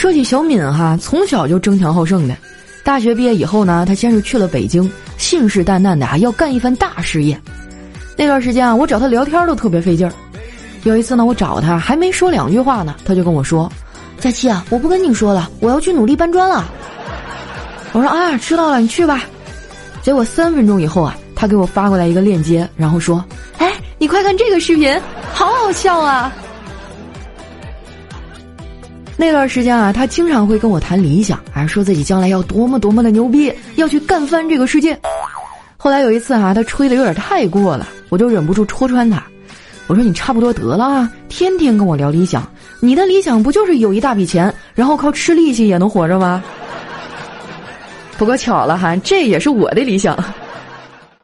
说起小敏哈，从小就争强好胜的。大学毕业以后呢，她先是去了北京，信誓旦旦的啊要干一番大事业。那段时间啊，我找她聊天都特别费劲儿。有一次呢，我找她还没说两句话呢，她就跟我说：“佳期啊，我不跟你说了，我要去努力搬砖了。”我说：“啊，知道了，你去吧。”结果三分钟以后啊，她给我发过来一个链接，然后说：“哎，你快看这个视频，好好笑啊！”那段时间啊，他经常会跟我谈理想，啊，说自己将来要多么多么的牛逼，要去干翻这个世界。后来有一次啊，他吹的有点太过了，我就忍不住戳穿他。我说：“你差不多得了啊，天天跟我聊理想，你的理想不就是有一大笔钱，然后靠吃利息也能活着吗？”不过巧了哈，这也是我的理想。